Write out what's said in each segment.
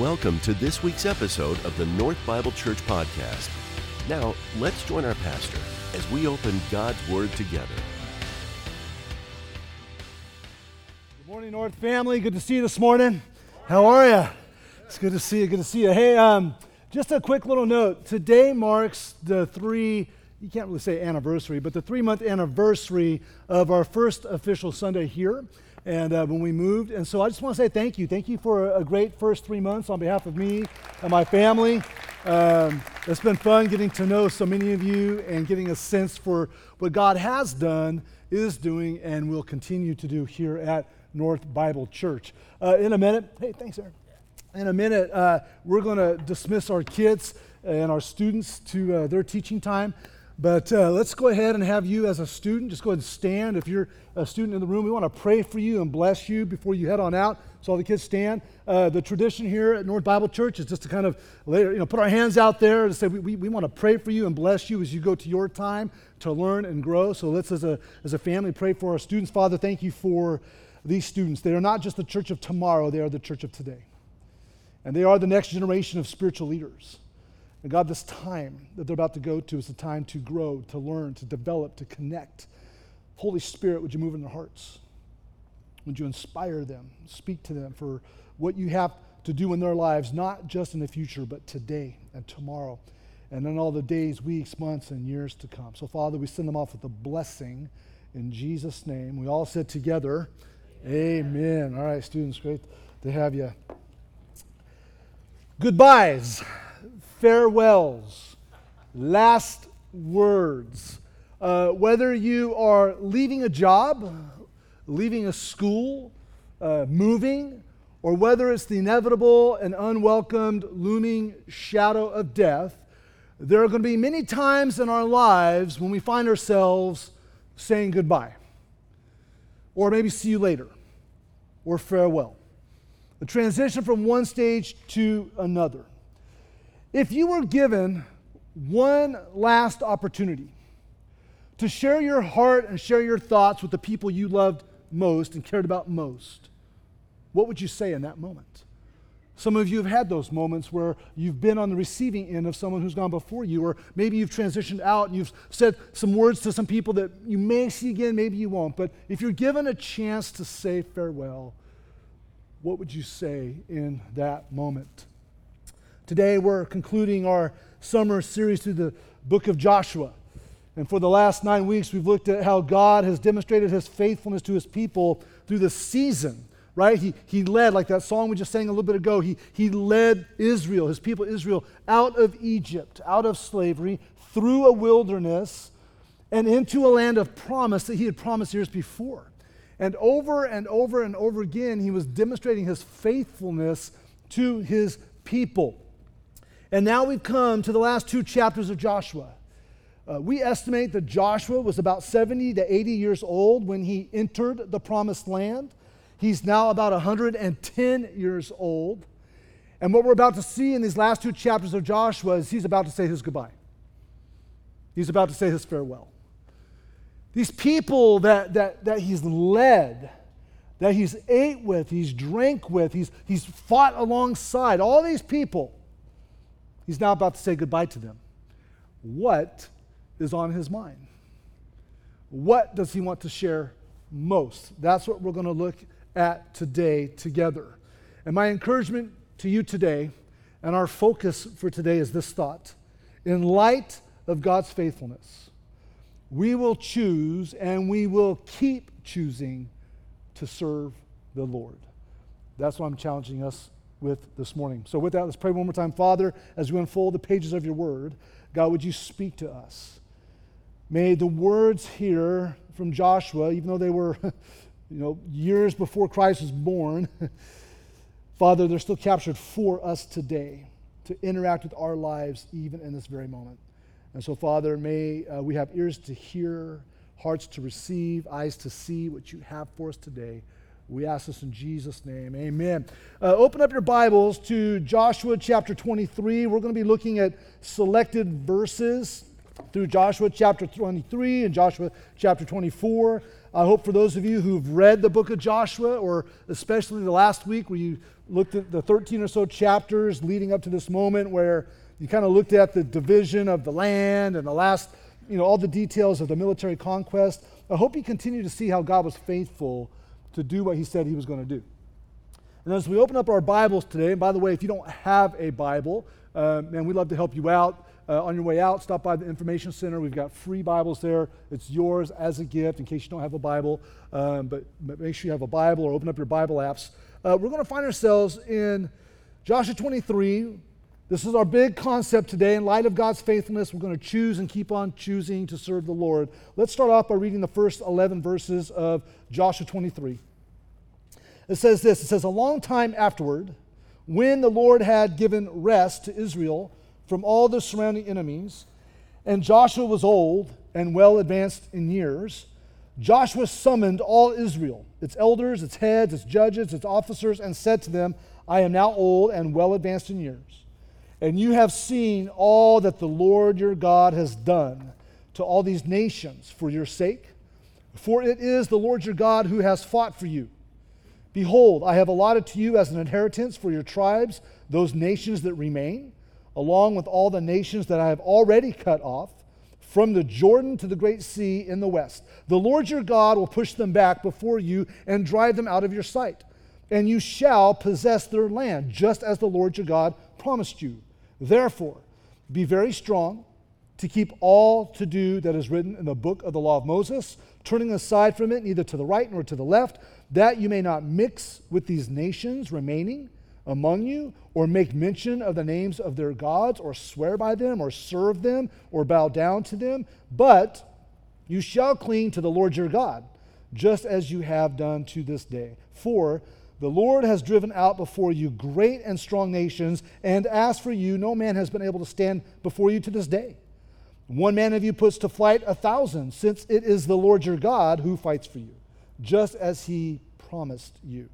Welcome to this week's episode of the North Bible Church Podcast. Now, let's join our pastor as we open God's Word together. Good morning, North family. Good to see you this morning. How are you? It's good to see you. Good to see you. Hey, um, just a quick little note. Today marks the three, you can't really say anniversary, but the three month anniversary of our first official Sunday here and uh, when we moved. And so I just want to say thank you. Thank you for a, great first three months on behalf of me and my family. Um, it's been fun getting to know so many of you and getting a sense for what God has done, is doing, and will continue to do here at North Bible Church. Uh, in a minute, hey, thanks, Aaron. In a minute, uh, we're going to dismiss our kids and our students to uh, their teaching time. But uh, let's go ahead and have you as a student, just go ahead and stand. If you're a student in the room, we want to pray for you and bless you before you head on out. So all the kids stand. Uh, the tradition here at North Bible Church is just to kind of you know, put our hands out there and say, we, we, we want to pray for you and bless you as you go to your time to learn and grow. So let's, as a, as a family, pray for our students. Father, thank you for these students. They are not just the church of tomorrow, they are the church of today. And they are the next generation of spiritual leaders. And God, this time that they're about to go to is a time to grow, to learn, to develop, to connect. Holy Spirit, would you move in their hearts? Would you inspire them, speak to them for what you have to do in their lives, not just in the future, but today and tomorrow, and in all the days, weeks, months, and years to come. So, Father, we send them off with a blessing in Jesus' name. We all said together, Amen. Amen. All right, students, great to have you. Goodbyes farewells, last words. Uh, whether you are leaving a job, leaving a school, uh, moving, or whether it's the inevitable and unwelcomed looming shadow of death, there are going to be many times in our lives when we find ourselves saying goodbye, or maybe see you later, or farewell. The transition from one stage to another. If you were given one last opportunity to share your heart and share your thoughts with the people you loved most and cared about most, what would you say in that moment? Some of you have had those moments where you've been on the receiving end of someone who's gone before you, or maybe you've transitioned out and you've said some words to some people that you may see again, maybe you won't. But if you're given a chance to say farewell, what would you say in that moment? Today we're concluding our summer series through the book of Joshua. And for the last nine weeks, we've looked at how God has demonstrated his faithfulness to his people through the season, right? He, he led, like that song we just sang a little bit ago, he, he led Israel, his people Israel, out of Egypt, out of slavery, through a wilderness, and into a land of promise that he had promised years before. And over and over and over again, he was demonstrating his faithfulness to his people. And now we've come to the last two chapters of Joshua. Uh, we estimate that Joshua was about 70 to 80 years old when he entered the promised land. He's now about 110 years old. And what we're about to see in these last two chapters of Joshua is he's about to say his goodbye. He's about to say his farewell. These people that, that, that he's led, that he's ate with, he's drank with, he's, he's fought alongside, all these people He's now about to say goodbye to them. What is on his mind? What does he want to share most? That's what we're going to look at today together. And my encouragement to you today, and our focus for today is this thought. In light of God's faithfulness, we will choose and we will keep choosing to serve the Lord. That's what I'm challenging us with this morning. So, with that, let's pray one more time. Father, as we unfold the pages of your word, God, would you speak to us? May the words here from Joshua, even though they were, you know, years before Christ was born, Father, they're still captured for us today to interact with our lives even in this very moment. And so, Father, may uh, we have ears to hear, hearts to receive, eyes to see what you have for us today. We ask this in Jesus' name. Amen. Uh, open up your Bibles to Joshua chapter 23. We're going to be looking at selected verses through Joshua chapter 23 and Joshua chapter 24. I hope for those of you who've read the book of Joshua, or especially the last week where you looked at the 13 or so chapters leading up to this moment where you kind of looked at the division of the land and the last, you know, all the details of the military conquest. I hope you continue to see how God was faithful to do what he said he was going to do. And as we open up our Bibles today, and by the way, if you don't have a Bible, uh, man, we'd love to help you out. Uh, on your way out, stop by the Information Center. We've got free Bibles there. It's yours as a gift in case you don't have a Bible. Um, but, make sure you have a Bible or open up your Bible apps. Uh, we're going to find ourselves in Joshua 23. This is our big concept today. In light of God's faithfulness, we're going to choose and keep on choosing to serve the Lord. Let's start off by reading the first 11 verses of Joshua 23. It says this It says, A long time afterward, when the Lord had given rest to Israel, from all the surrounding enemies. And Joshua was old and well advanced in years. Joshua summoned all Israel, its elders, its heads, its judges, its officers, and said to them, I am now old and well advanced in years. And you have seen all that the Lord your God has done to all these nations for your sake. For it is the Lord your God who has fought for you. Behold, I have allotted to you as an inheritance for your tribes those nations that remain along with all the nations that I have already cut off, from the Jordan to the great sea in the west. The Lord your God will push them back before you and drive them out of your sight. And you shall possess their land, just as the Lord your God promised you. Therefore, be very strong to keep all to do that is written in the book of the law of Moses, turning aside from it neither to the right nor to the left, that you may not mix with these nations remaining among you, or make mention of the names of their gods, or swear by them, or serve them, or bow down to them, but you shall cling to the Lord your God, just as you have done to this day. For the Lord has driven out before you great and strong nations, and as for you, no man has been able to stand before you to this day. One man of you puts to flight a thousand, since it is the Lord your God who fights for you, just as he promised you.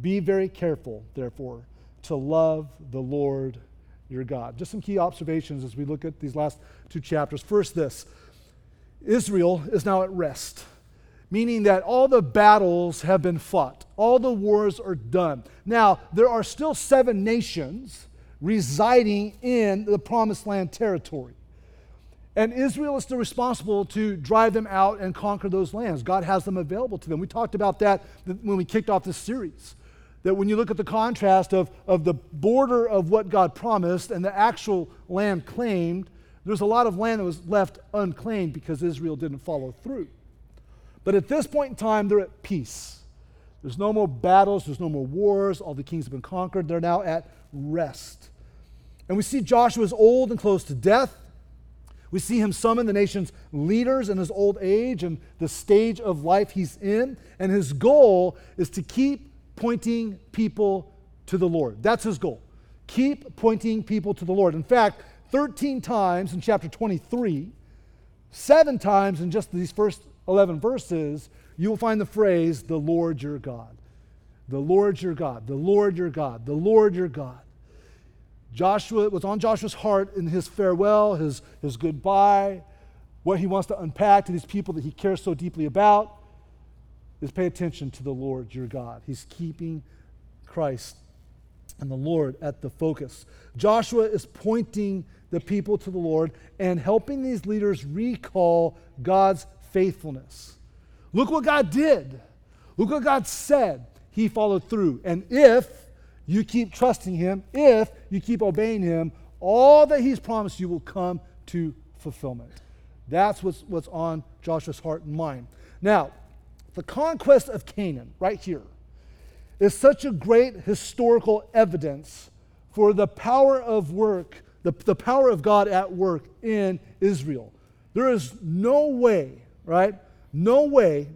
Be very careful, therefore, to love the Lord your God. Just some key observations as we look at these last two chapters. First, this Israel is now at rest, meaning that all the battles have been fought, all the wars are done. Now, there are still seven nations residing in the promised land territory. And Israel is still responsible to drive them out and conquer those lands. God has them available to them. We talked about that when we kicked off this series that when you look at the contrast of, of the border of what God promised and the actual land claimed, there's a lot of land that was left unclaimed because Israel didn't follow through. But at this point in time, they're at peace. There's no more battles, there's no more wars, all the kings have been conquered. They're now at rest. And we see Joshua is old and close to death. We see him summon the nation's leaders in his old age and the stage of life he's in. And his goal is to keep pointing people to the Lord. That's his goal. Keep pointing people to the Lord. In fact, 13 times in chapter 23, seven times in just these first 11 verses, you will find the phrase, the Lord your God. The Lord your God, the Lord your God, the Lord your God. Joshua, was on Joshua's heart in his farewell, his, his goodbye, what he wants to unpack to these people that he cares so deeply about is pay attention to the Lord your God. He's keeping Christ and the Lord at the focus. Joshua is pointing the people to the Lord and helping these leaders recall God's faithfulness. Look what God did. Look what God said. He followed through. And if you keep trusting Him, if you keep obeying Him, all that He's promised you will come to fulfillment. That's what's, what's on Joshua's heart and mind. Now, the conquest of Canaan, right here, is such a great historical evidence for the power of work, the, the power of God at work in Israel. There is no way, right? No way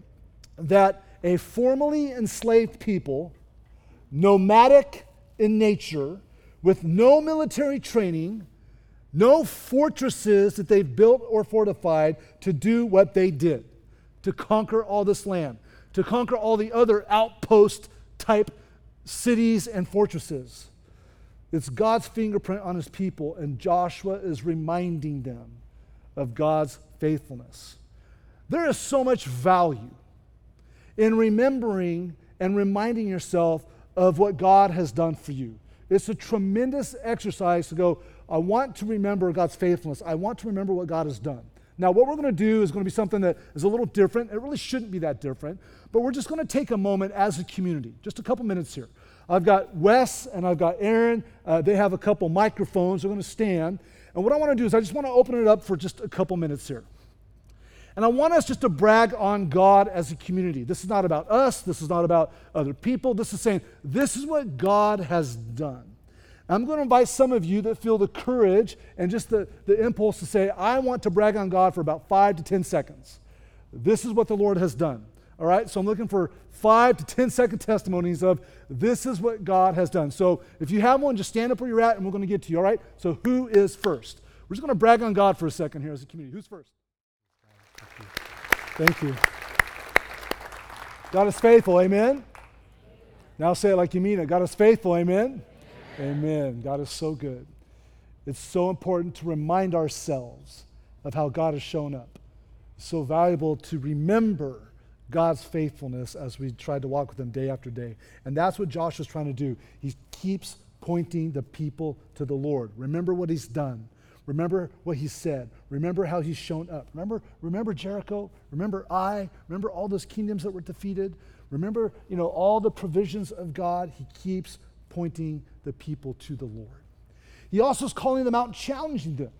that a formerly enslaved people, nomadic in nature, with no military training, no fortresses that they've built or fortified to do what they did to conquer all this land, to conquer all the other outpost type cities and fortresses. It's God's fingerprint on his people, and Joshua is reminding them of God's faithfulness. There is so much value in remembering and reminding yourself of what God has done for you. It's a tremendous exercise to go, I want to remember God's faithfulness. I want to remember what God has done. Now, what we're going to do is going to be something that is a little different. It really shouldn't be that different, but we're just going to take a moment as a community, just a couple minutes here. I've got Wes and I've got Aaron. Uh, they have a couple microphones. They're going to stand. And what I want to do is I just want to open it up for just a couple minutes here. And I want us just to brag on God as a community. This is not about us. This is not about other people. This is saying, this is what God has done. I'm going to invite some of you that feel the courage and just the, the impulse to say, I want to brag on God for about five to 10 seconds. This is what the Lord has done. All right, so I'm looking for five to ten second testimonies of this is what God has done. So if you have one, just stand up where you're at and we're going to get to you. All right, so who is first? We're just going to brag on God for a second here as a community. Who's first? Thank you. God is faithful, amen? Now say it like you mean it. God is faithful, amen? Amen. God is so good. It's so important to remind ourselves of how God has shown up. It's so valuable to remember God's faithfulness as we try to walk with Him day after day. And that's what Joshua's trying to do. He keeps pointing the people to the Lord. Remember what He's done. Remember what He said. Remember how He's shown up. Remember, remember Jericho. Remember I. Remember all those kingdoms that were defeated. Remember, you know, all the provisions of God. He keeps pointing the people to the Lord. He also is calling them out and challenging them.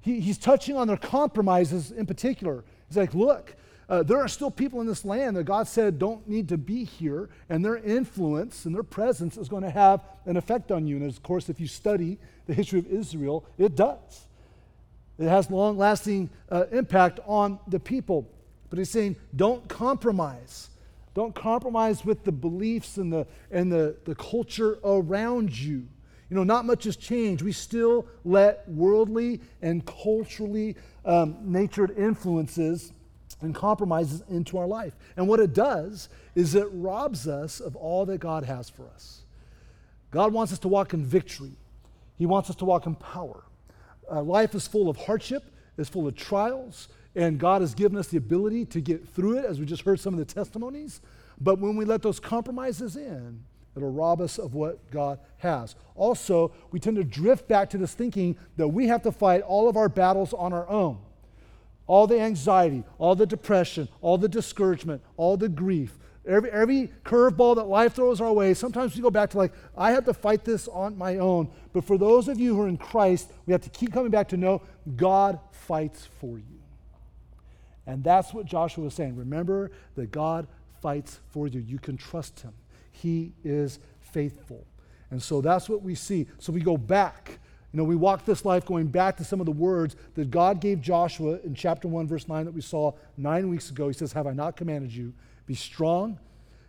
He, he's touching on their compromises in particular. He's like, look, uh, there are still people in this land that God said don't need to be here, and their influence and their presence is going to have an effect on you. And of course, if you study the history of Israel, it does. It has long lasting uh, impact on the people. But he's saying, don't compromise. Don't compromise with the beliefs and the, and the, the culture around you. You know, not much has changed. We still let worldly and culturally um, natured influences and compromises into our life. And what it does is it robs us of all that God has for us. God wants us to walk in victory, He wants us to walk in power. Uh, life is full of hardship, it's full of trials, and God has given us the ability to get through it, as we just heard some of the testimonies. But when we let those compromises in, it'll rob us of what God has. Also, we tend to drift back to this thinking that we have to fight all of our battles on our own. All the anxiety, all the depression, all the discouragement, all the grief, every, every curveball that life throws our way, sometimes we go back to like, I have to fight this on my own. But for those of you who are in Christ, we have to keep coming back to know God fights for you. And that's what Joshua was saying. Remember that God fights for you. You can trust him. He is faithful. And so that's what we see. So we go back. You know, we walk this life going back to some of the words that God gave Joshua in chapter 1, verse 9, that we saw nine weeks ago. He says, Have I not commanded you? Be strong,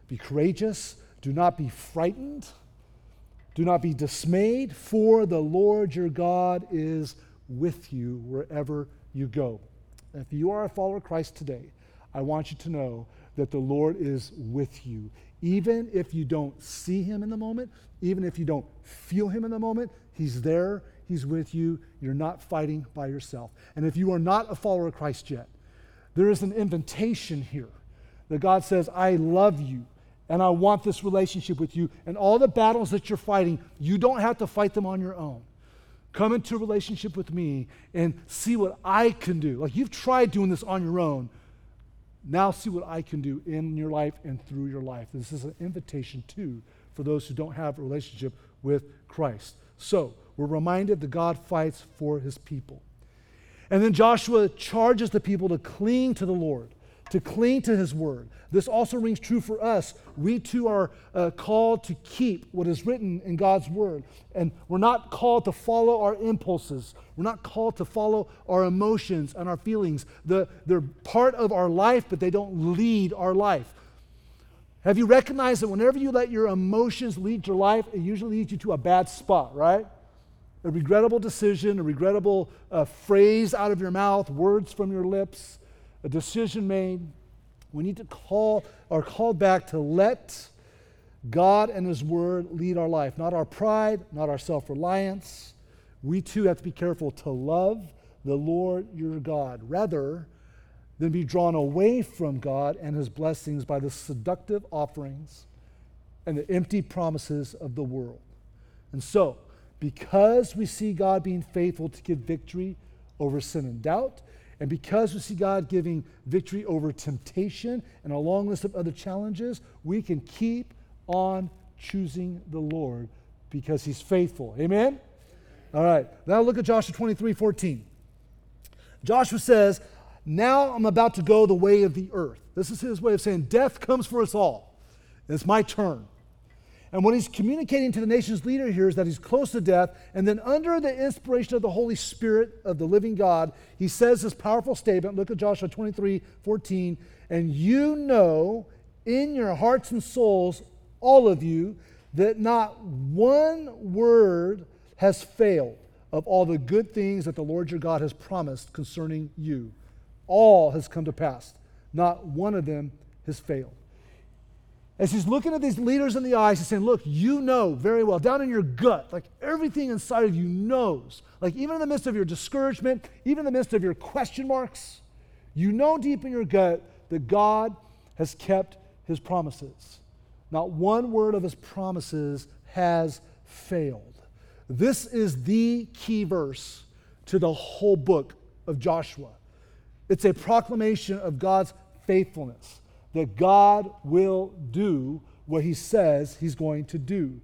be courageous, do not be frightened, do not be dismayed, for the Lord your God is with you wherever you go. If you are a follower of Christ today, I want you to know that the Lord is with you. Even if you don't see him in the moment, even if you don't feel him in the moment, he's there, he's with you. You're not fighting by yourself. And if you are not a follower of Christ yet, there is an invitation here that God says, I love you and I want this relationship with you. And all the battles that you're fighting, you don't have to fight them on your own. Come into a relationship with me and see what I can do. Like you've tried doing this on your own. Now see what I can do in your life and through your life. This is an invitation, too, for those who don't have a relationship with Christ. So we're reminded that God fights for his people. And then Joshua charges the people to cling to the Lord to cling to his word. This also rings true for us. We too are uh, called to keep what is written in God's word. And we're not called to follow our impulses. We're not called to follow our emotions and our feelings. The, they're part of our life, but they don't lead our life. Have you recognized that whenever you let your emotions lead your life, it usually leads you to a bad spot, right? A regrettable decision, a regrettable uh, phrase out of your mouth, words from your lips a decision made. We need to call are called back to let God and His Word lead our life, not our pride, not our self reliance. We too have to be careful to love the Lord your God, rather than be drawn away from God and his blessings by the seductive offerings and the empty promises of the world. And so, because we see God being faithful to give victory over sin and doubt, and because we see God giving victory over temptation and a long list of other challenges, we can keep on choosing the Lord because he's faithful. Amen? All right. Now look at Joshua 23 14. Joshua says, Now I'm about to go the way of the earth. This is his way of saying, Death comes for us all. It's my turn. And what he's communicating to the nation's leader here is that he's close to death. And then, under the inspiration of the Holy Spirit of the living God, he says this powerful statement. Look at Joshua 23 14. And you know in your hearts and souls, all of you, that not one word has failed of all the good things that the Lord your God has promised concerning you. All has come to pass. Not one of them has failed. As he's looking at these leaders in the eyes, he's saying, Look, you know very well, down in your gut, like everything inside of you knows. Like even in the midst of your discouragement, even in the midst of your question marks, you know deep in your gut that God has kept his promises. Not one word of his promises has failed. This is the key verse to the whole book of Joshua. It's a proclamation of God's faithfulness, that God will do what he says he's going to do.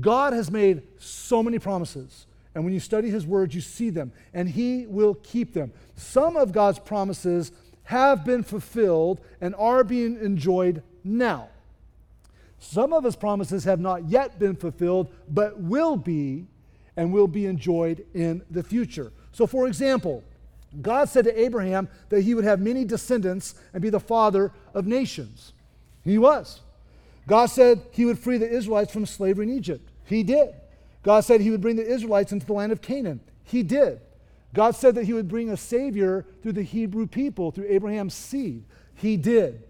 God has made so many promises. And when you study his words, you see them, and he will keep them. Some of God's promises have been fulfilled and are being enjoyed now. Some of his promises have not yet been fulfilled, but will be and will be enjoyed in the future. So, for example, God said to Abraham that he would have many descendants and be the father of nations. He was. God said he would free the Israelites from slavery in Egypt. He did. God said he would bring the Israelites into the land of Canaan. He did. God said that he would bring a Savior through the Hebrew people, through Abraham's seed. He did.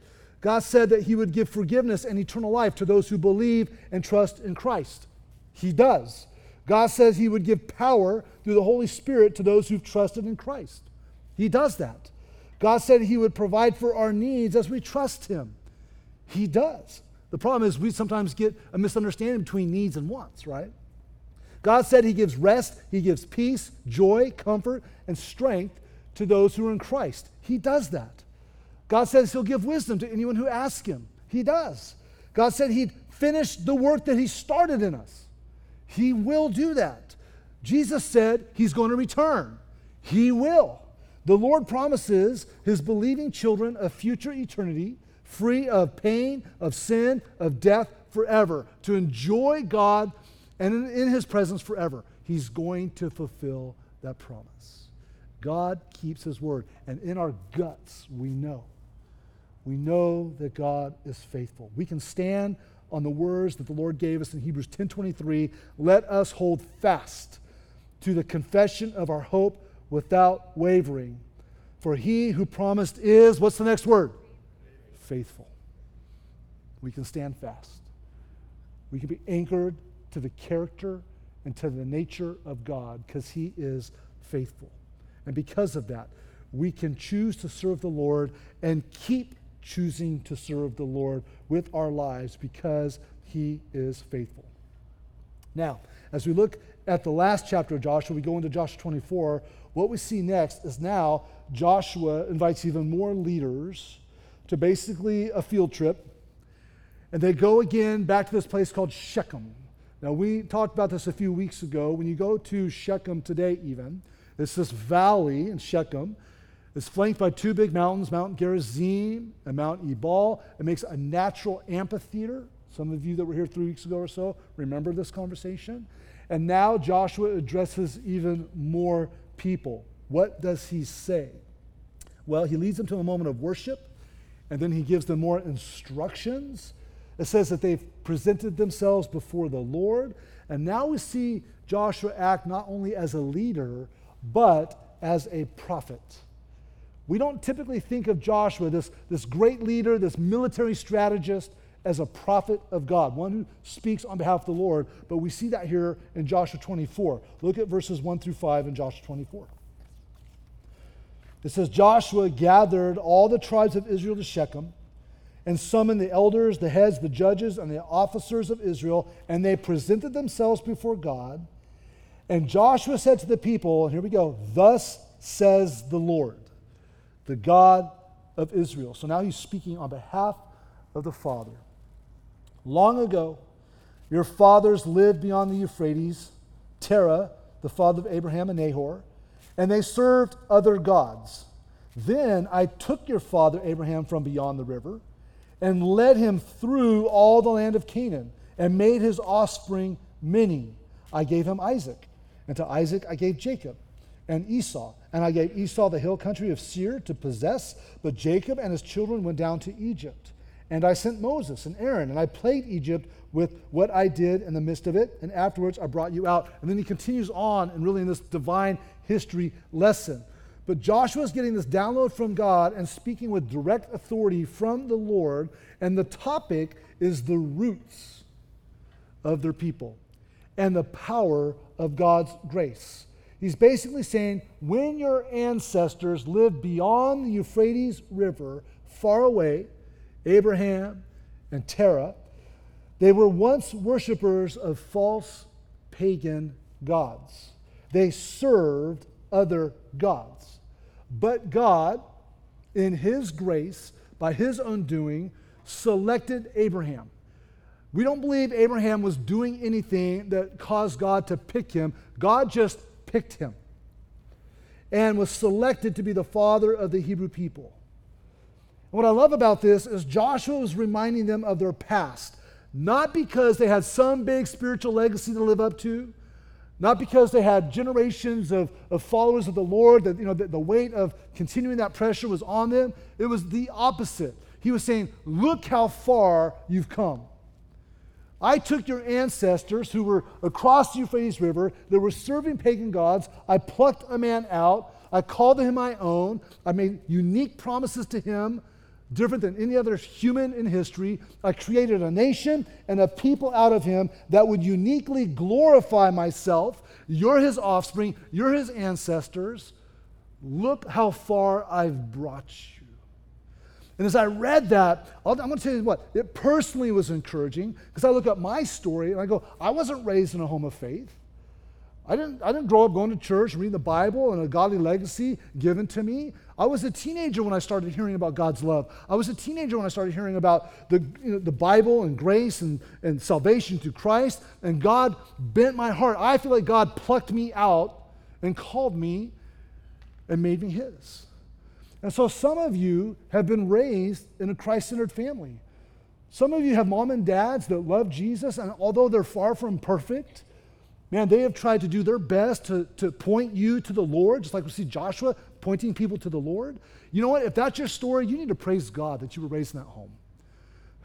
God said that He would give forgiveness and eternal life to those who believe and trust in Christ. He does. God says He would give power through the Holy Spirit to those who've trusted in Christ. He does that. God said He would provide for our needs as we trust Him. He does. The problem is we sometimes get a misunderstanding between needs and wants, right? God said He gives rest, He gives peace, joy, comfort, and strength to those who are in Christ. He does that. God says He'll give wisdom to anyone who asks Him. He does. God said He'd finish the work that He started in us. He will do that. Jesus said He's going to return. He will. The Lord promises His believing children a future eternity free of pain, of sin, of death forever, to enjoy God and in, in His presence forever. He's going to fulfill that promise. God keeps His word, and in our guts, we know we know that God is faithful. We can stand on the words that the Lord gave us in Hebrews 10:23, let us hold fast to the confession of our hope without wavering. For he who promised is what's the next word? Faithful. We can stand fast. We can be anchored to the character and to the nature of God because he is faithful. And because of that, we can choose to serve the Lord and keep choosing to serve the Lord with our lives because he is faithful. Now, as we look at the last chapter of Joshua, we go into Joshua 24. What we see next is now Joshua invites even more leaders to basically a field trip. And they go again back to this place called Shechem. Now, we talked about this a few weeks ago. When you go to Shechem today, even, it's this valley in Shechem it's flanked by two big mountains, Mount Gerizim and Mount Ebal. It makes a natural amphitheater. Some of you that were here three weeks ago or so remember this conversation. And now Joshua addresses even more people. What does he say? Well, he leads them to a moment of worship, and then he gives them more instructions. It says that they've presented themselves before the Lord, and now we see Joshua act not only as a leader, but as a prophet. We don't typically think of Joshua, this, this great leader, this military strategist, as a prophet of God, one who speaks on behalf of the Lord, but we see that here in Joshua 24. Look at verses 1 through 5 in Joshua 24. It says Joshua gathered all the tribes of Israel to Shechem and summoned the elders, the heads, the judges, and the officers of Israel, and they presented themselves before God. And Joshua said to the people, and here we go, Thus says the Lord, the God of Israel. So now he's speaking on behalf of the Father. Long ago, your fathers lived beyond the Euphrates, Terah, the father of Abraham and Nahor, and they served other gods. Then I took your father Abraham from beyond the river and led him through all the land of Canaan and made his offspring many. I gave him Isaac, and to Isaac I gave Jacob and Esau. And I gave Esau the hill country of Seir to possess, but Jacob and his children went down to Egypt. And I sent Moses and Aaron, and I plagued Egypt with what I did in the midst of it, and afterwards I brought you out. And then he continues on and really in this divine history lesson. But Joshua is getting this download from God and speaking with direct authority from the Lord, and the topic is the roots of their people and the power of God's grace. He's basically saying when your ancestors lived beyond the Euphrates River, far away, Abraham and Terah, they were once worshippers of false pagan gods. They served other gods. But God, in His grace, by His undoing, selected Abraham. We don't believe Abraham was doing anything that caused God to pick him. God just picked him and was selected to be the father of the Hebrew people. What I love about this is Joshua was reminding them of their past, not because they had some big spiritual legacy to live up to, not because they had generations of, of followers of the Lord, that you know, the, the weight of continuing that pressure was on them. It was the opposite. He was saying, Look how far you've come. I took your ancestors who were across the Euphrates River, that were serving pagan gods. I plucked a man out. I called him my own. I made unique promises to him, different than any other human in history. I created a nation and a people out of him that would uniquely glorify myself. You're his offspring, you're his ancestors. Look how far I've brought you. And as I read that, I'm going to tell you what, it personally was encouraging because I look at my story and I go, I wasn't raised in a home of faith. I didn't, I didn't grow up going to church, reading the Bible, and a godly legacy given to me. I was a teenager when I started hearing about God's love. I was a teenager when I started hearing about the, you know, the Bible and grace and, and salvation through Christ. And God bent my heart. I feel like God plucked me out and called me and made me His. And so some of you have been raised in a Christ centered family. Some of you have mom and dads that love Jesus, and although they're far from perfect, man, they have tried to do their best to, to point you to the Lord, just like we see Joshua pointing people to the Lord. You know what? If that's your story, you need to praise God that you were raised in that home.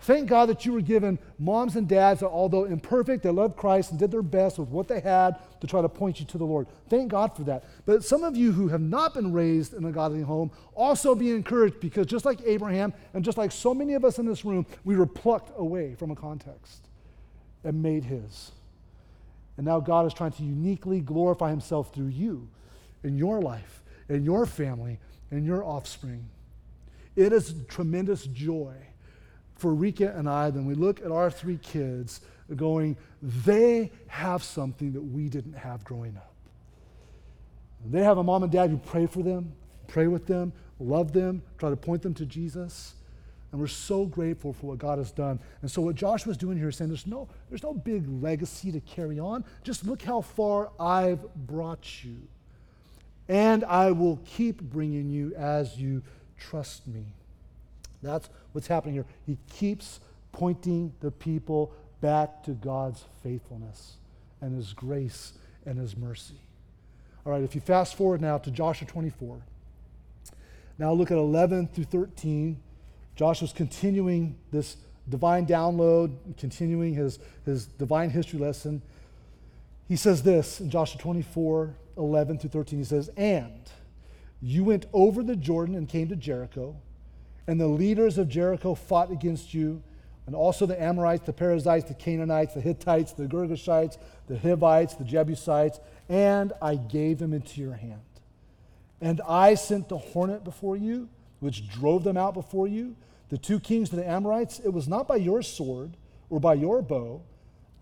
Thank God that you were given moms and dads that, although imperfect, they loved Christ and did their best with what they had to try to point you to the Lord. Thank God for that. But some of you who have not been raised in a godly home also be encouraged because just like Abraham and just like so many of us in this room, we were plucked away from a context and made his. And now God is trying to uniquely glorify himself through you in your life, in your family, in your offspring. It is tremendous joy for Rika and I, then we look at our three kids going, they have something that we didn't have growing up. They have a mom and dad who pray for them, pray with them, love them, try to point them to Jesus. And we're so grateful for what God has done. And so what Joshua's doing here is saying there's no, there's no big legacy to carry on. Just look how far I've brought you. And I will keep bringing you as you trust me. That's what's happening here. He keeps pointing the people back to God's faithfulness and His grace and His mercy. All right, if you fast forward now to Joshua 24, now look at 11 through 13. Joshua's continuing this divine download, continuing his, his divine history lesson. He says this in Joshua 24, 11 through 13. He says, And you went over the Jordan and came to Jericho and the leaders of Jericho fought against you, and also the Amorites, the Perizzites, the Canaanites, the Hittites, the Girgashites, the Hivites, the Jebusites, and I gave them into your hand. And I sent the hornet before you, which drove them out before you. The two kings of the Amorites, it was not by your sword or by your bow.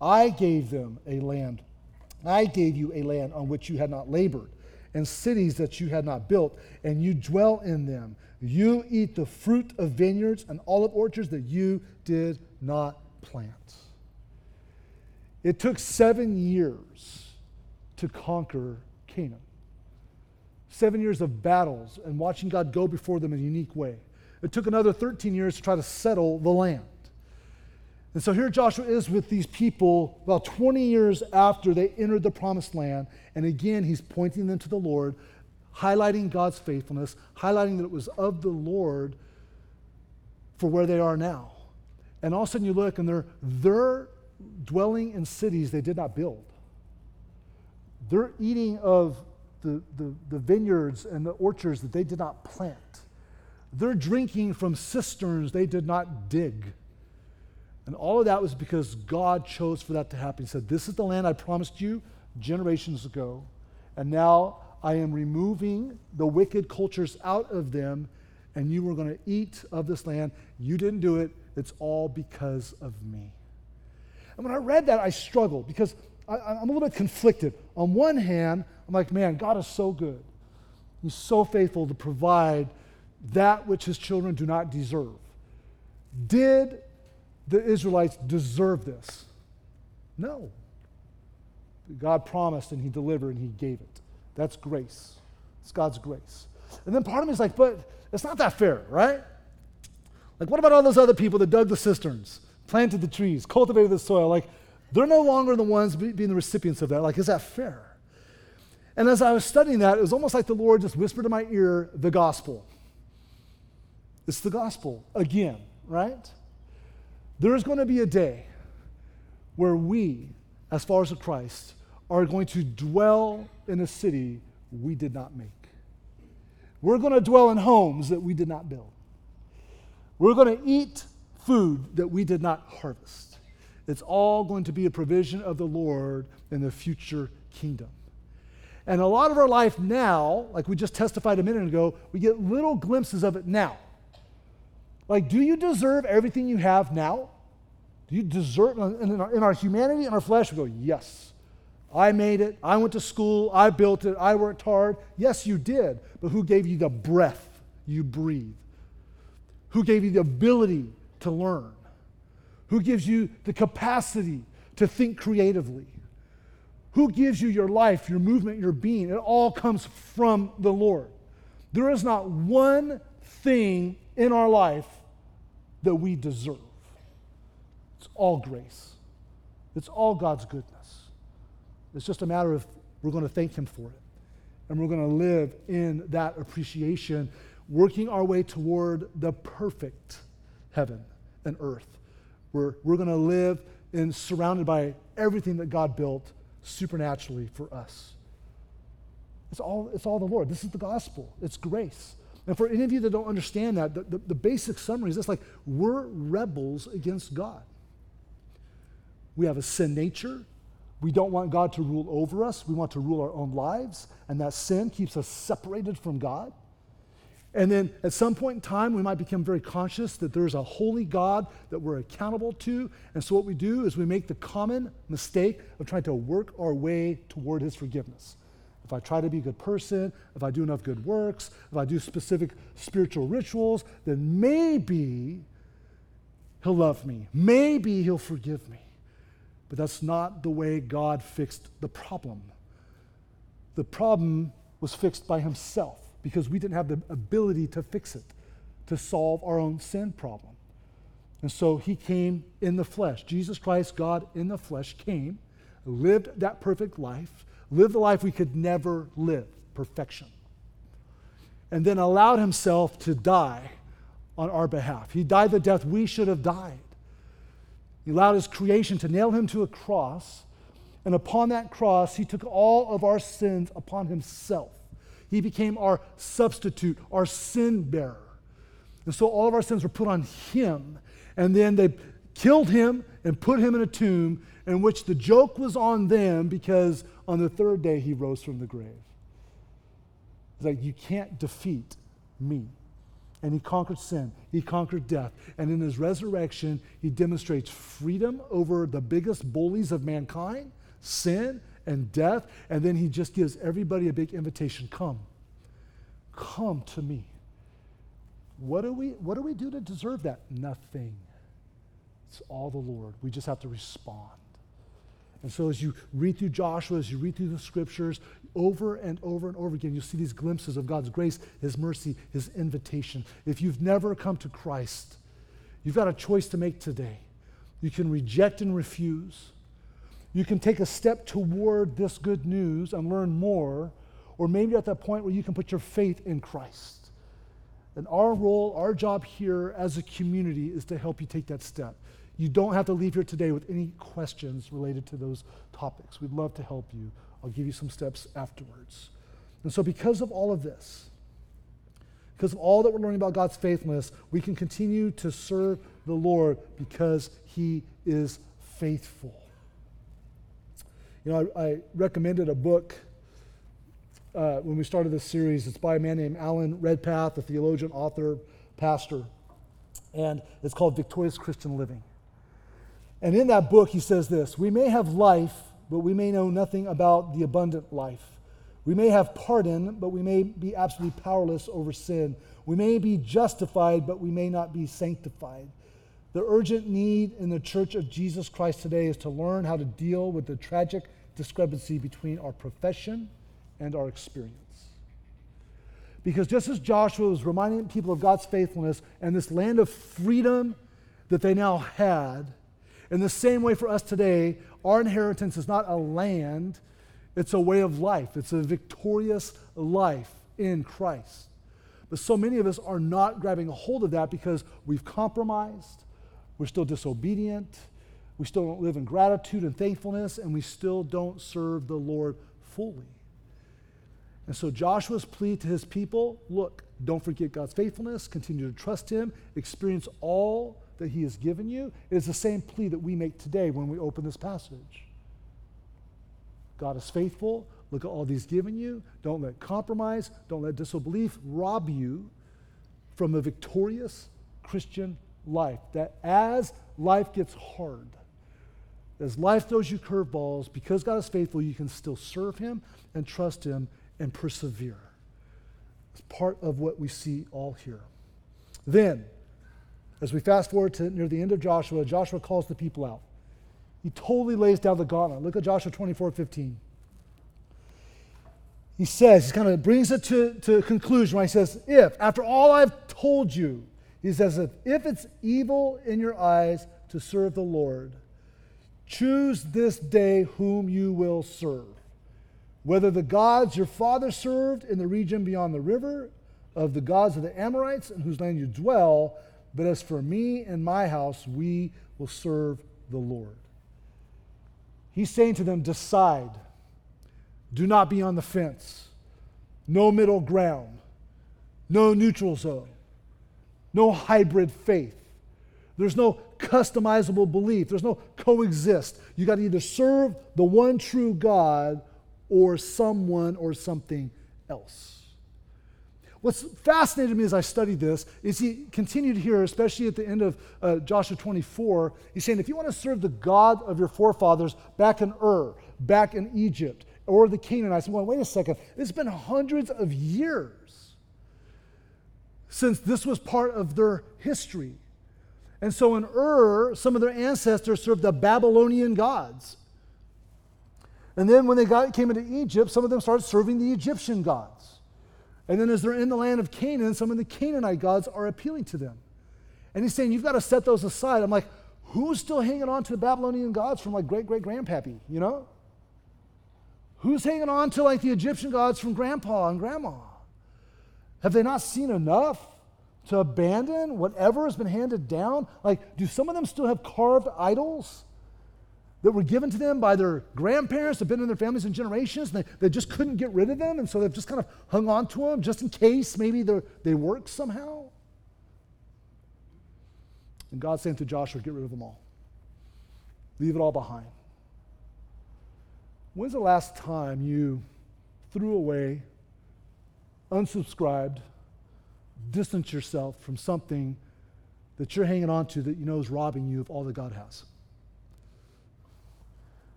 I gave them a land. I gave you a land on which you had not labored, and cities that you had not built, and you dwell in them. You eat the fruit of vineyards and olive orchards that you did not plant. It took seven years to conquer Canaan. Seven years of battles and watching God go before them in a unique way. It took another 13 years to try to settle the land. And so here Joshua is with these people about 20 years after they entered the promised land. And again, he's pointing them to the Lord, highlighting God's faithfulness, highlighting that it was of the Lord for where they are now. And all of a sudden you look and they're, they're dwelling in cities they did not build. They're eating of the, the, the vineyards and the orchards that they did not plant. They're drinking from cisterns they did not dig. And all of that was because God chose for that to happen. He said, This is the land I promised you generations ago, and now I am removing the wicked cultures out of them, and you were going to eat of this land. You didn't do it. It's all because of me. And when I read that, I struggled because I, am a little bit conflicted. On one hand, I'm like, man, God is so good. He's so faithful to provide that which his children do not deserve. Did the Israelites deserve this? No. God promised and he delivered and he gave it. That's grace. It's God's grace. And then part of me is like, but it's not that fair, right? Like, what about all those other people that dug the cisterns, planted the trees, cultivated the soil? Like, they're no longer the ones being the recipients of that. Like, is that fair? And as I was studying that, it was almost like the Lord just whispered in my ear the gospel. It's the gospel again, right? There is going to be a day where we, as followers of Christ, are going to dwell in a city we did not make. We're going to dwell in homes that we did not build. We're going to eat food that we did not harvest. It's all going to be a provision of the Lord in the future kingdom. And a lot of our life now, like we just testified a minute ago, we get little glimpses of it now. Like, do you deserve everything you have now? Do you deserve, in our, in our humanity and our flesh, we go, yes. I made it. I went to school. I built it. I worked hard. Yes, you did. But who gave you the breath you breathe? Who gave you the ability to learn? Who gives you the capacity to think creatively? Who gives you your life, your movement, your being? It all comes from the Lord. There is not one thing in our life that we deserve. It's all grace, it's all God's goodness. It's just a matter of we're going to thank Him for it. And we're going to live in that appreciation, working our way toward the perfect heaven and earth. We're, we're going to live in surrounded by everything that God built supernaturally for us. It's all, it's all the Lord. This is the gospel. It's grace. And for any of you that don't understand that, the, the, the basic summary is this like, we're rebels against God. We have a sin nature. We don't want God to rule over us. We want to rule our own lives. And that sin keeps us separated from God. And then at some point in time, we might become very conscious that there's a holy God that we're accountable to. And so what we do is we make the common mistake of trying to work our way toward his forgiveness. If I try to be a good person, if I do enough good works, if I do specific spiritual rituals, then maybe he'll love me. Maybe he'll forgive me. But that's not the way God fixed the problem. The problem was fixed by himself because we didn't have the ability to fix it, to solve our own sin problem. And so he came in the flesh. Jesus Christ, God in the flesh, came, lived that perfect life, lived the life we could never live perfection, and then allowed himself to die on our behalf. He died the death we should have died. He allowed his creation to nail him to a cross. And upon that cross, he took all of our sins upon himself. He became our substitute, our sin bearer. And so all of our sins were put on him. And then they killed him and put him in a tomb in which the joke was on them because on the third day he rose from the grave. He's like, You can't defeat me. And he conquered sin, he conquered death. And in his resurrection, he demonstrates freedom over the biggest bullies of mankind, sin and death. And then he just gives everybody a big invitation come, come to me. What do we, what do, we do to deserve that? Nothing. It's all the Lord. We just have to respond. And so, as you read through Joshua, as you read through the scriptures, over and over and over again, you'll see these glimpses of God's grace, His mercy, His invitation. If you've never come to Christ, you've got a choice to make today. You can reject and refuse. You can take a step toward this good news and learn more, or maybe at that point where you can put your faith in Christ. And our role, our job here as a community is to help you take that step. You don't have to leave here today with any questions related to those topics. We'd love to help you. I'll give you some steps afterwards. And so, because of all of this, because of all that we're learning about God's faithfulness, we can continue to serve the Lord because He is faithful. You know, I, I recommended a book uh, when we started this series. It's by a man named Alan Redpath, a theologian, author, pastor, and it's called Victorious Christian Living. And in that book, he says this We may have life, but we may know nothing about the abundant life. We may have pardon, but we may be absolutely powerless over sin. We may be justified, but we may not be sanctified. The urgent need in the church of Jesus Christ today is to learn how to deal with the tragic discrepancy between our profession and our experience. Because just as Joshua was reminding people of God's faithfulness and this land of freedom that they now had, in the same way, for us today, our inheritance is not a land, it's a way of life. It's a victorious life in Christ. But so many of us are not grabbing a hold of that because we've compromised, we're still disobedient, we still don't live in gratitude and thankfulness, and we still don't serve the Lord fully. And so Joshua's plea to his people look, don't forget God's faithfulness, continue to trust Him, experience all that He has given you. It is the same plea that we make today when we open this passage. God is faithful. Look at all He's given you. Don't let compromise, don't let disbelief rob you from a victorious Christian life. That as life gets hard, as life throws you curveballs, because God is faithful, you can still serve Him and trust Him and persevere. It's part of what we see all here. Then, as we fast forward to near the end of Joshua, Joshua calls the people out. He totally lays down the gauntlet. Look at Joshua 24 15. He says, he kind of brings it to, to a conclusion when he says, If, after all I've told you, he says, if, if it's evil in your eyes to serve the Lord, choose this day whom you will serve. Whether the gods your father served in the region beyond the river, of the gods of the Amorites in whose land you dwell, but as for me and my house, we will serve the Lord. He's saying to them, decide. Do not be on the fence. No middle ground. No neutral zone. No hybrid faith. There's no customizable belief. There's no coexist. You got to either serve the one true God or someone or something else. What's fascinated me as I studied this is he continued here, especially at the end of uh, Joshua 24. He's saying, if you want to serve the God of your forefathers back in Ur, back in Egypt, or the Canaanites, I'm going, wait a second, it's been hundreds of years since this was part of their history. And so in Ur, some of their ancestors served the Babylonian gods. And then when they got, came into Egypt, some of them started serving the Egyptian gods. And then as they're in the land of Canaan, some of the Canaanite gods are appealing to them. And he's saying, You've got to set those aside. I'm like, Who's still hanging on to the Babylonian gods from like great great grandpappy, you know? Who's hanging on to like the Egyptian gods from grandpa and grandma? Have they not seen enough to abandon whatever has been handed down? Like, do some of them still have carved idols? that were given to them by their grandparents have been in their families in generations, and they, they just couldn't get rid of them, and so they've just kind of hung on to them just in case maybe they work somehow. And God's saying to Joshua, get rid of them all. Leave it all behind. When's the last time you threw away unsubscribed, distance yourself from something that you're hanging on to that you know is robbing you of all that God has.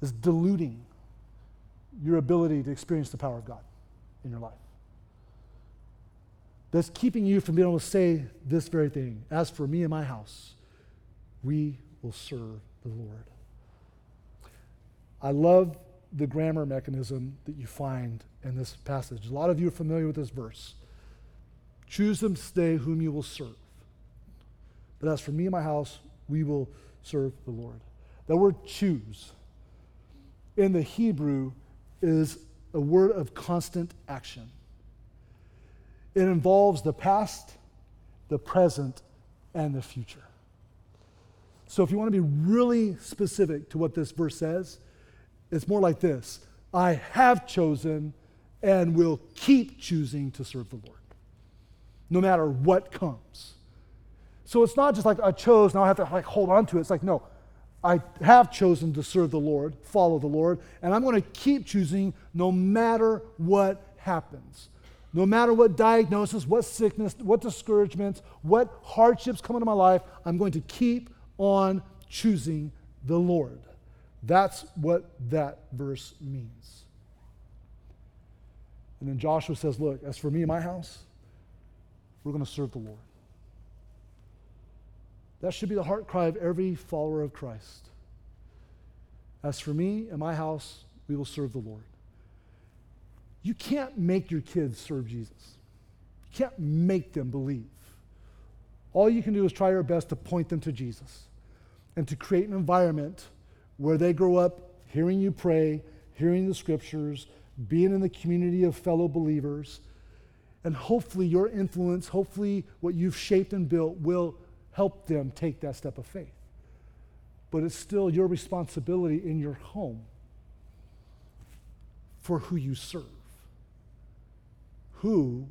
It's diluting your ability to experience the power of God in your life. That's keeping you from being able to say this very thing. As for me and my house, we will serve the Lord. I love the grammar mechanism that you find in this passage. A lot of you are familiar with this verse. Choose them today whom you will serve. But as for me and my house, we will serve the Lord. That word choose in the Hebrew is a word of constant action. It involves the past, the present, and the future. So if you want to be really specific to what this verse says, it's more like this I have chosen and will keep choosing to serve the Lord, no matter what comes. So it's not just like I chose, now I have to like hold on to it. It's like, no, I have chosen to serve the Lord, follow the Lord, and I'm going to keep choosing no matter what happens. No matter what diagnosis, what sickness, what discouragements, what hardships come into my life, I'm going to keep on choosing the Lord. That's what that verse means. And then Joshua says, Look, as for me and my house, we're going to serve the Lord. That should be the heart cry of every follower of Christ. As for me and my house, we will serve the Lord. You can't make your kids serve Jesus. You can't make them believe. All you can do is try your best to point them to Jesus and to create an environment where they grow up hearing you pray, hearing the scriptures, being in the community of fellow believers. And hopefully, your influence, hopefully, what you've shaped and built will help them take that step of faith. But it's still your responsibility in your home for who you serve. Who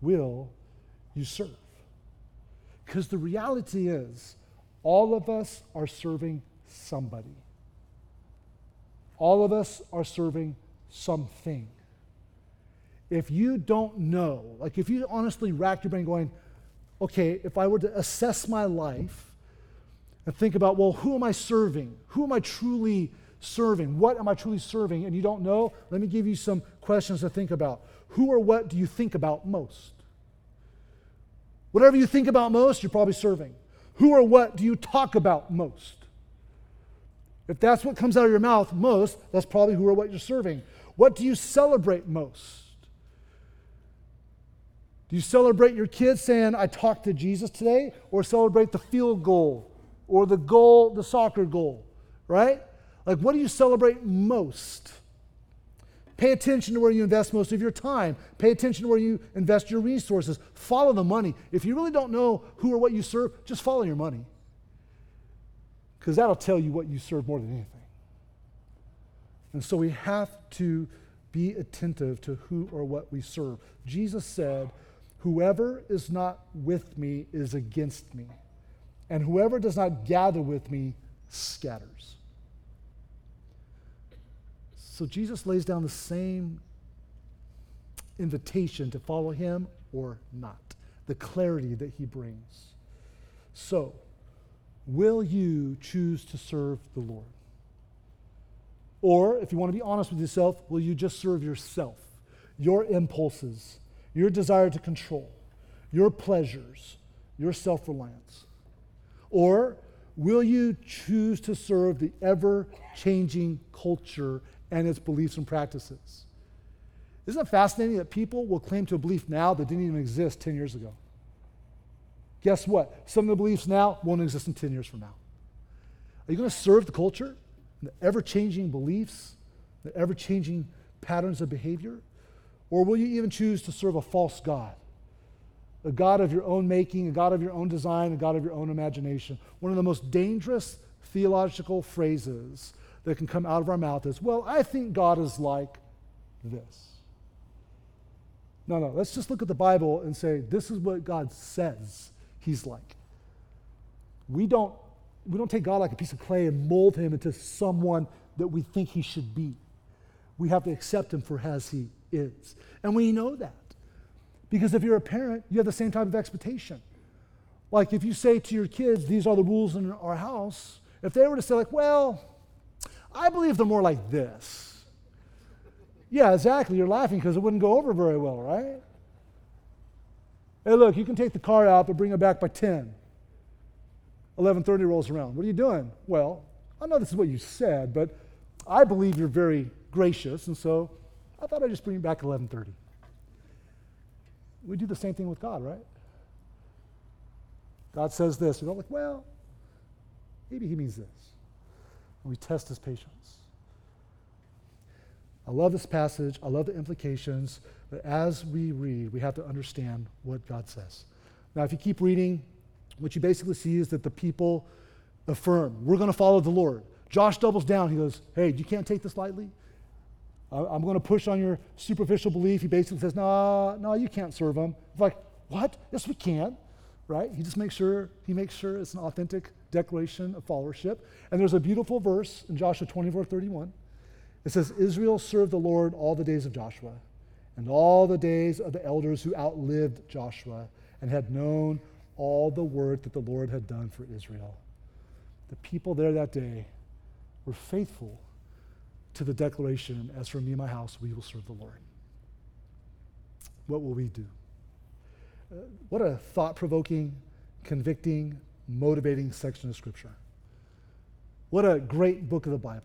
will you serve? Because the reality is, all of us are serving somebody. All of us are serving something. If you don't know, like if you honestly rack your brain going, okay, if I were to assess my life and think about, well, who am I serving? Who am I truly serving? What am I truly serving? And you don't know, let me give you some questions to think about. Who or what do you think about most? Whatever you think about most, you're probably serving. Who or what do you talk about most? If that's what comes out of your mouth most, that's probably who or what you're serving. What do you celebrate most? Do you celebrate your kids saying, I talked to Jesus today? Or celebrate the field goal or the goal, the soccer goal, right? Like, what do you celebrate most? Pay attention to where you invest most of your time. Pay attention to where you invest your resources. Follow the money. If you really don't know who or what you serve, just follow your money. Because that'll tell you what you serve more than anything. And so we have to be attentive to who or what we serve. Jesus said, Whoever is not with me is against me, and whoever does not gather with me scatters. So Jesus lays down the same invitation to follow him or not, the clarity that he brings. So, will you choose to serve the Lord? Or, if you want to be honest with yourself, will you just serve yourself, your impulses, your desire to control, your pleasures, your self reliance? Or will you choose to serve the ever changing culture and its beliefs and practices? Isn't it fascinating that people will claim to a belief now that didn't even exist 10 years ago? Guess what? Some of the beliefs now won't exist in 10 years from now. Are you going to serve the culture, the ever changing beliefs, the ever changing patterns of behavior? Or will you even choose to serve a false God? A God of your own making, a God of your own design, a God of your own imagination. One of the most dangerous theological phrases that can come out of our mouth is, well, I think God is like this. No, no, let's just look at the Bible and say, this is what God says he's like. We don't, we don't take God like a piece of clay and mold him into someone that we think he should be. We have to accept him for as he is. And we know that. Because if you're a parent, you have the same type of expectation. Like if you say to your kids, these are the rules in our house, if they were to say, like, well, I believe they're more like this. Yeah, exactly. You're laughing because it wouldn't go over very well, right? Hey, look, you can take the car out, but bring it back by 10. 11:30 rolls around. What are you doing? Well, I know this is what you said, but I believe you're very gracious, and so I thought I'd just bring it back at 11:30. We do the same thing with God, right? God says this. We go like, well, maybe he means this. And we test his patience. I love this passage. I love the implications. But as we read, we have to understand what God says. Now, if you keep reading, what you basically see is that the people affirm, we're going to follow the Lord. Josh doubles down. He goes, hey, you can't take this lightly. I'm going to push on your superficial belief. He basically says, no, no, you can't serve him. It's like, what? Yes, we can, right? He just makes sure, he makes sure it's an authentic declaration of followership. And there's a beautiful verse in Joshua 24, 31. It says, Israel served the Lord all the days of Joshua and all the days of the elders who outlived Joshua and had known all the work that the Lord had done for Israel. The people there that day were faithful to the declaration, As for me and my house, we will serve the Lord. What will we do? Uh, what a thought provoking, convicting, motivating section of Scripture. What a great book of the Bible.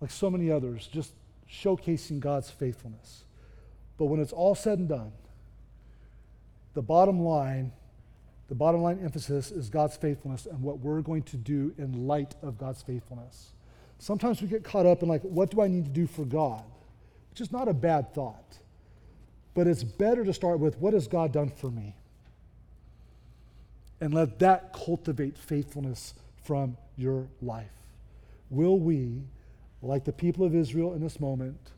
Like so many others, just showcasing God's faithfulness. But when it's all said and done, the bottom line, the bottom line emphasis is God's faithfulness and what we're going to do in light of God's faithfulness. Sometimes we get caught up in like, what do I need to do for God? Which is not a bad thought. But it's better to start with, what has God done for me? And let that cultivate faithfulness from your life. Will we, like the people of Israel in this moment,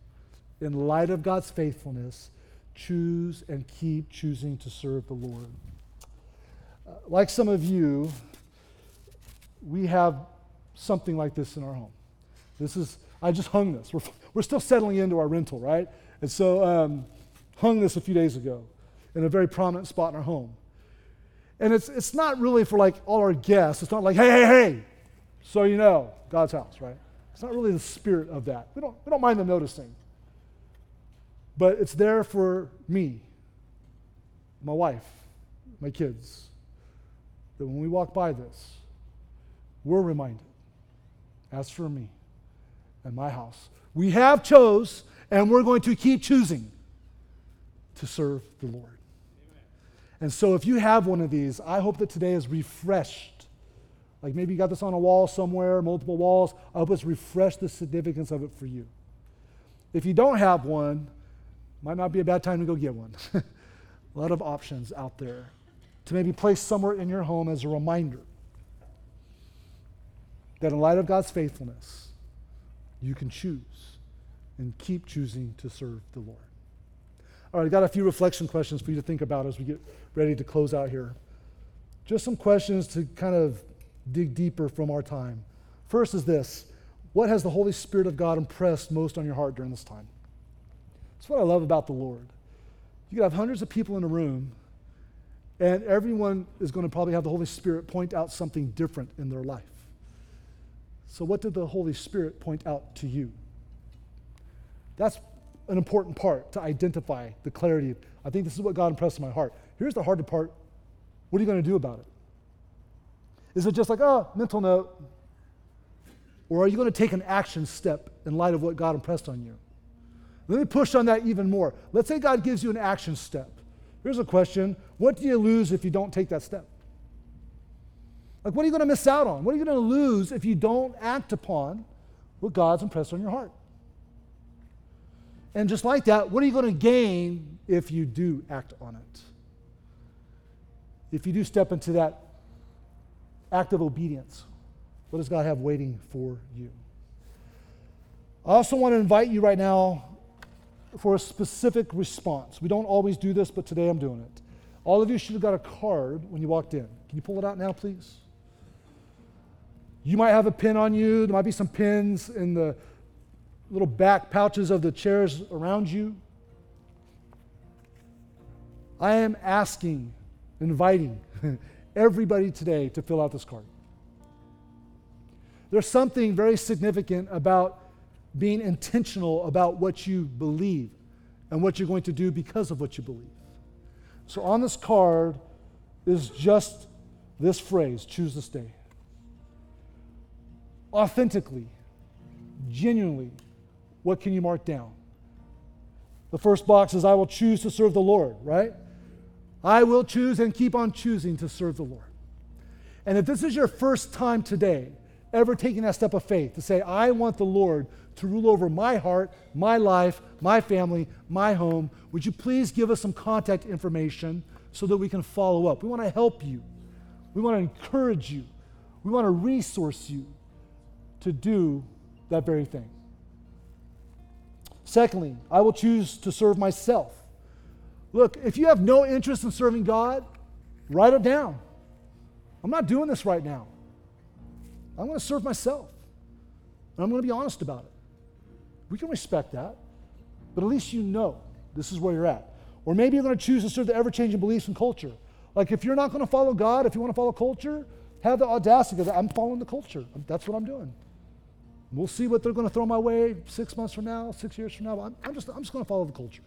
in light of God's faithfulness, choose and keep choosing to serve the Lord. Uh, like some of you, we have something like this in our home. This is, I just hung this. We're, we're still settling into our rental, right? And so, um, hung this a few days ago in a very prominent spot in our home. And it's, it's not really for like all our guests. It's not like, hey, hey, hey, so you know, God's house, right? It's not really the spirit of that. We don't, we don't mind them noticing. But it's there for me, my wife, my kids, that when we walk by this, we're reminded, as for me and my house, we have chose and we're going to keep choosing to serve the Lord. Amen. And so if you have one of these, I hope that today is refreshed. Like maybe you got this on a wall somewhere, multiple walls. I hope it's refreshed the significance of it for you. If you don't have one, might not be a bad time to go get one. a lot of options out there to maybe place somewhere in your home as a reminder that in light of God's faithfulness, you can choose and keep choosing to serve the Lord. All right, I got a few reflection questions for you to think about as we get ready to close out here. Just some questions to kind of dig deeper from our time. First is this What has the Holy Spirit of God impressed most on your heart during this time? That's what I love about the Lord. You could have hundreds of people in a room, and everyone is going to probably have the Holy Spirit point out something different in their life. So, what did the Holy Spirit point out to you? That's an important part to identify the clarity. I think this is what God impressed in my heart. Here's the hard part what are you going to do about it? Is it just like, oh, mental note? Or are you going to take an action step in light of what God impressed on you? Let me push on that even more. Let's say God gives you an action step. Here's a question What do you lose if you don't take that step? Like, what are you going to miss out on? What are you going to lose if you don't act upon what God's impressed on your heart? And just like that, what are you going to gain if you do act on it? If you do step into that act of obedience, what does God have waiting for you? I also want to invite you right now for a specific response. We don't always do this, but today I'm doing it. All of you should have got a card when you walked in. Can you pull it out now, please? You might have a pin on you. There might be some pins in the little back pouches of the chairs around you. I am asking, inviting everybody today to fill out this card. There's something very significant about being intentional about what you believe and what you're going to do because of what you believe. So on this card is just this phrase choose this day. Authentically, genuinely, what can you mark down? The first box is I will choose to serve the Lord, right? I will choose and keep on choosing to serve the Lord. And if this is your first time today ever taking that step of faith to say, I want the Lord to rule over my heart, my life, my family, my home, would you please give us some contact information so that we can follow up? We want to help you. We want to encourage you. We want to resource you to do that very thing. Secondly, I will choose to serve myself. Look, if you have no interest in serving God, write it down. I'm not doing this right now. I'm going to serve myself. And I'm going to be honest about it. We can respect that, but at least you know this is where you're at. Or maybe you're going to choose to serve the ever changing beliefs and culture. Like if you're not going to follow God, if you want to follow culture, have the audacity that I'm following the culture. That's what I'm doing. We'll see what they're going to throw my way six months from now, six years from now. I'm, I'm just, I'm just going to follow the culture.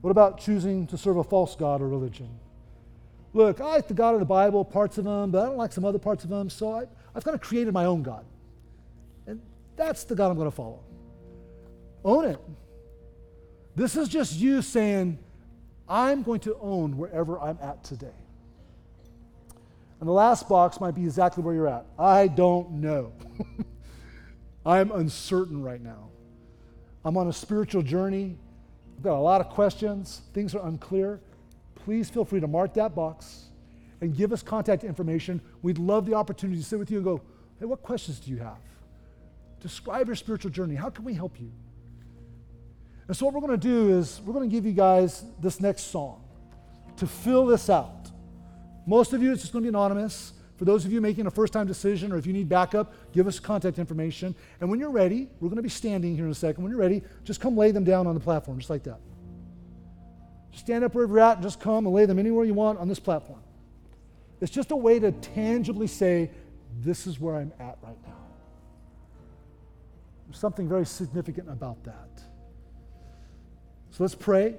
What about choosing to serve a false God or religion? Look, I like the God of the Bible, parts of them, but I don't like some other parts of them, so I, I've kind of created my own God. And that's the God I'm going to follow. Own it. This is just you saying, I'm going to own wherever I'm at today. And the last box might be exactly where you're at. I don't know. I'm uncertain right now. I'm on a spiritual journey. I've got a lot of questions. Things are unclear. Please feel free to mark that box and give us contact information. We'd love the opportunity to sit with you and go, hey, what questions do you have? Describe your spiritual journey. How can we help you? And so, what we're going to do is we're going to give you guys this next song to fill this out. Most of you, it's just going to be anonymous. For those of you making a first time decision or if you need backup, give us contact information. And when you're ready, we're going to be standing here in a second. When you're ready, just come lay them down on the platform, just like that. Stand up wherever you're at and just come and lay them anywhere you want on this platform. It's just a way to tangibly say, This is where I'm at right now. There's something very significant about that. So let's pray,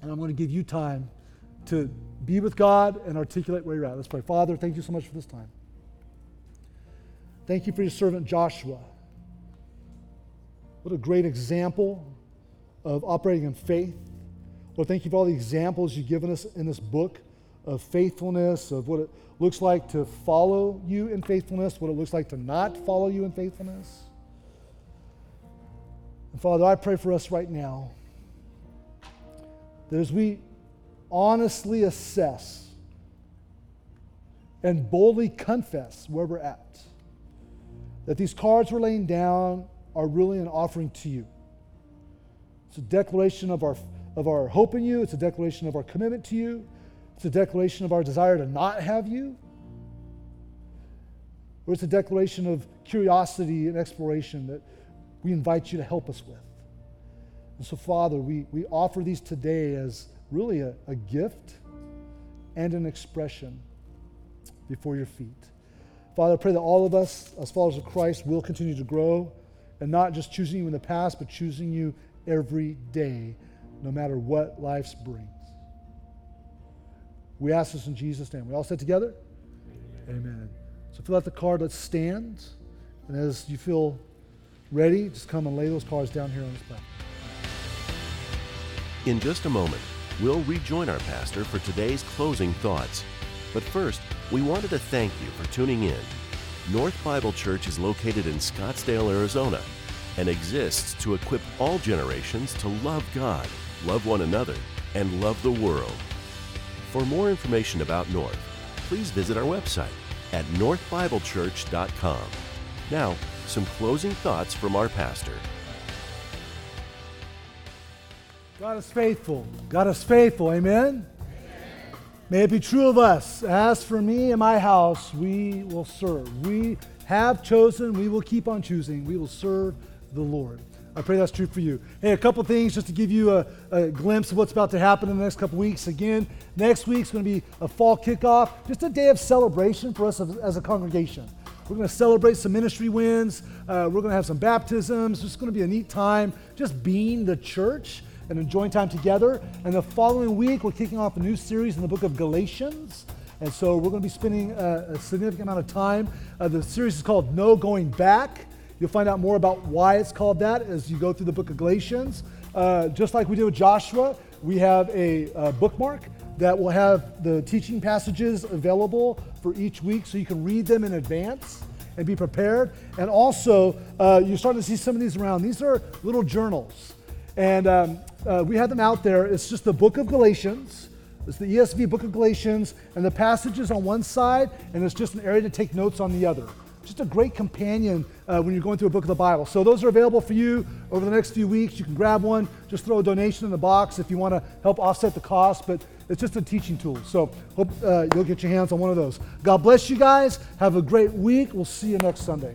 and I'm going to give you time to be with God and articulate where you're at. Let's pray. Father, thank you so much for this time. Thank you for your servant Joshua. What a great example of operating in faith. Lord, thank you for all the examples you've given us in this book of faithfulness, of what it looks like to follow you in faithfulness, what it looks like to not follow you in faithfulness. And Father, I pray for us right now that as we honestly assess and boldly confess where we're at, that these cards we're laying down are really an offering to you. It's a declaration of our, of our hope in you, it's a declaration of our commitment to you, it's a declaration of our desire to not have you, or it's a declaration of curiosity and exploration that we invite you to help us with. And so, Father, we, we offer these today as really a, a gift and an expression before your feet. Father, I pray that all of us, as followers of Christ, will continue to grow and not just choosing you in the past, but choosing you every day, no matter what life brings. We ask this in Jesus' name. We all said together? Amen. Amen. So fill out the card. Let's stand. And as you feel ready, just come and lay those cards down here on this platform. In just a moment, we'll rejoin our pastor for today's closing thoughts. But first, we wanted to thank you for tuning in. North Bible Church is located in Scottsdale, Arizona, and exists to equip all generations to love God, love one another, and love the world. For more information about North, please visit our website at northbiblechurch.com. Now, some closing thoughts from our pastor. God is faithful. God is faithful. Amen? Amen? May it be true of us. As for me and my house, we will serve. We have chosen, we will keep on choosing. We will serve the Lord. I pray that's true for you. Hey, a couple things just to give you a, a glimpse of what's about to happen in the next couple weeks. Again, next week's going to be a fall kickoff, just a day of celebration for us as, a congregation. We're going to celebrate some ministry wins. Uh, we're going to have some baptisms. It's going to be a neat time just being the church and enjoying time together. And the following week, we're kicking off a new series in the book of Galatians. And so we're going to be spending a, a significant amount of time. Uh, the series is called No Going Back. You'll find out more about why it's called that as you go through the book of Galatians. Uh, just like we did with Joshua, we have a, a bookmark that will have the teaching passages available for each week so you can read them in advance and be prepared. And also, uh, you're starting to see some of these around. These are little journals. And um, uh, we have them out there. It's just the book of Galatians. It's the ESV book of Galatians, and the passages on one side, and it's just an area to take notes on the other just a great companion uh, when you're going through a book of the Bible. So those are available for you over the next few weeks. You can grab one, just throw a donation in the box if you want to help offset the cost, but it's just a teaching tool. So hope uh, you'll get your hands on one of those. God bless you guys. Have a great week. We'll see you next Sunday.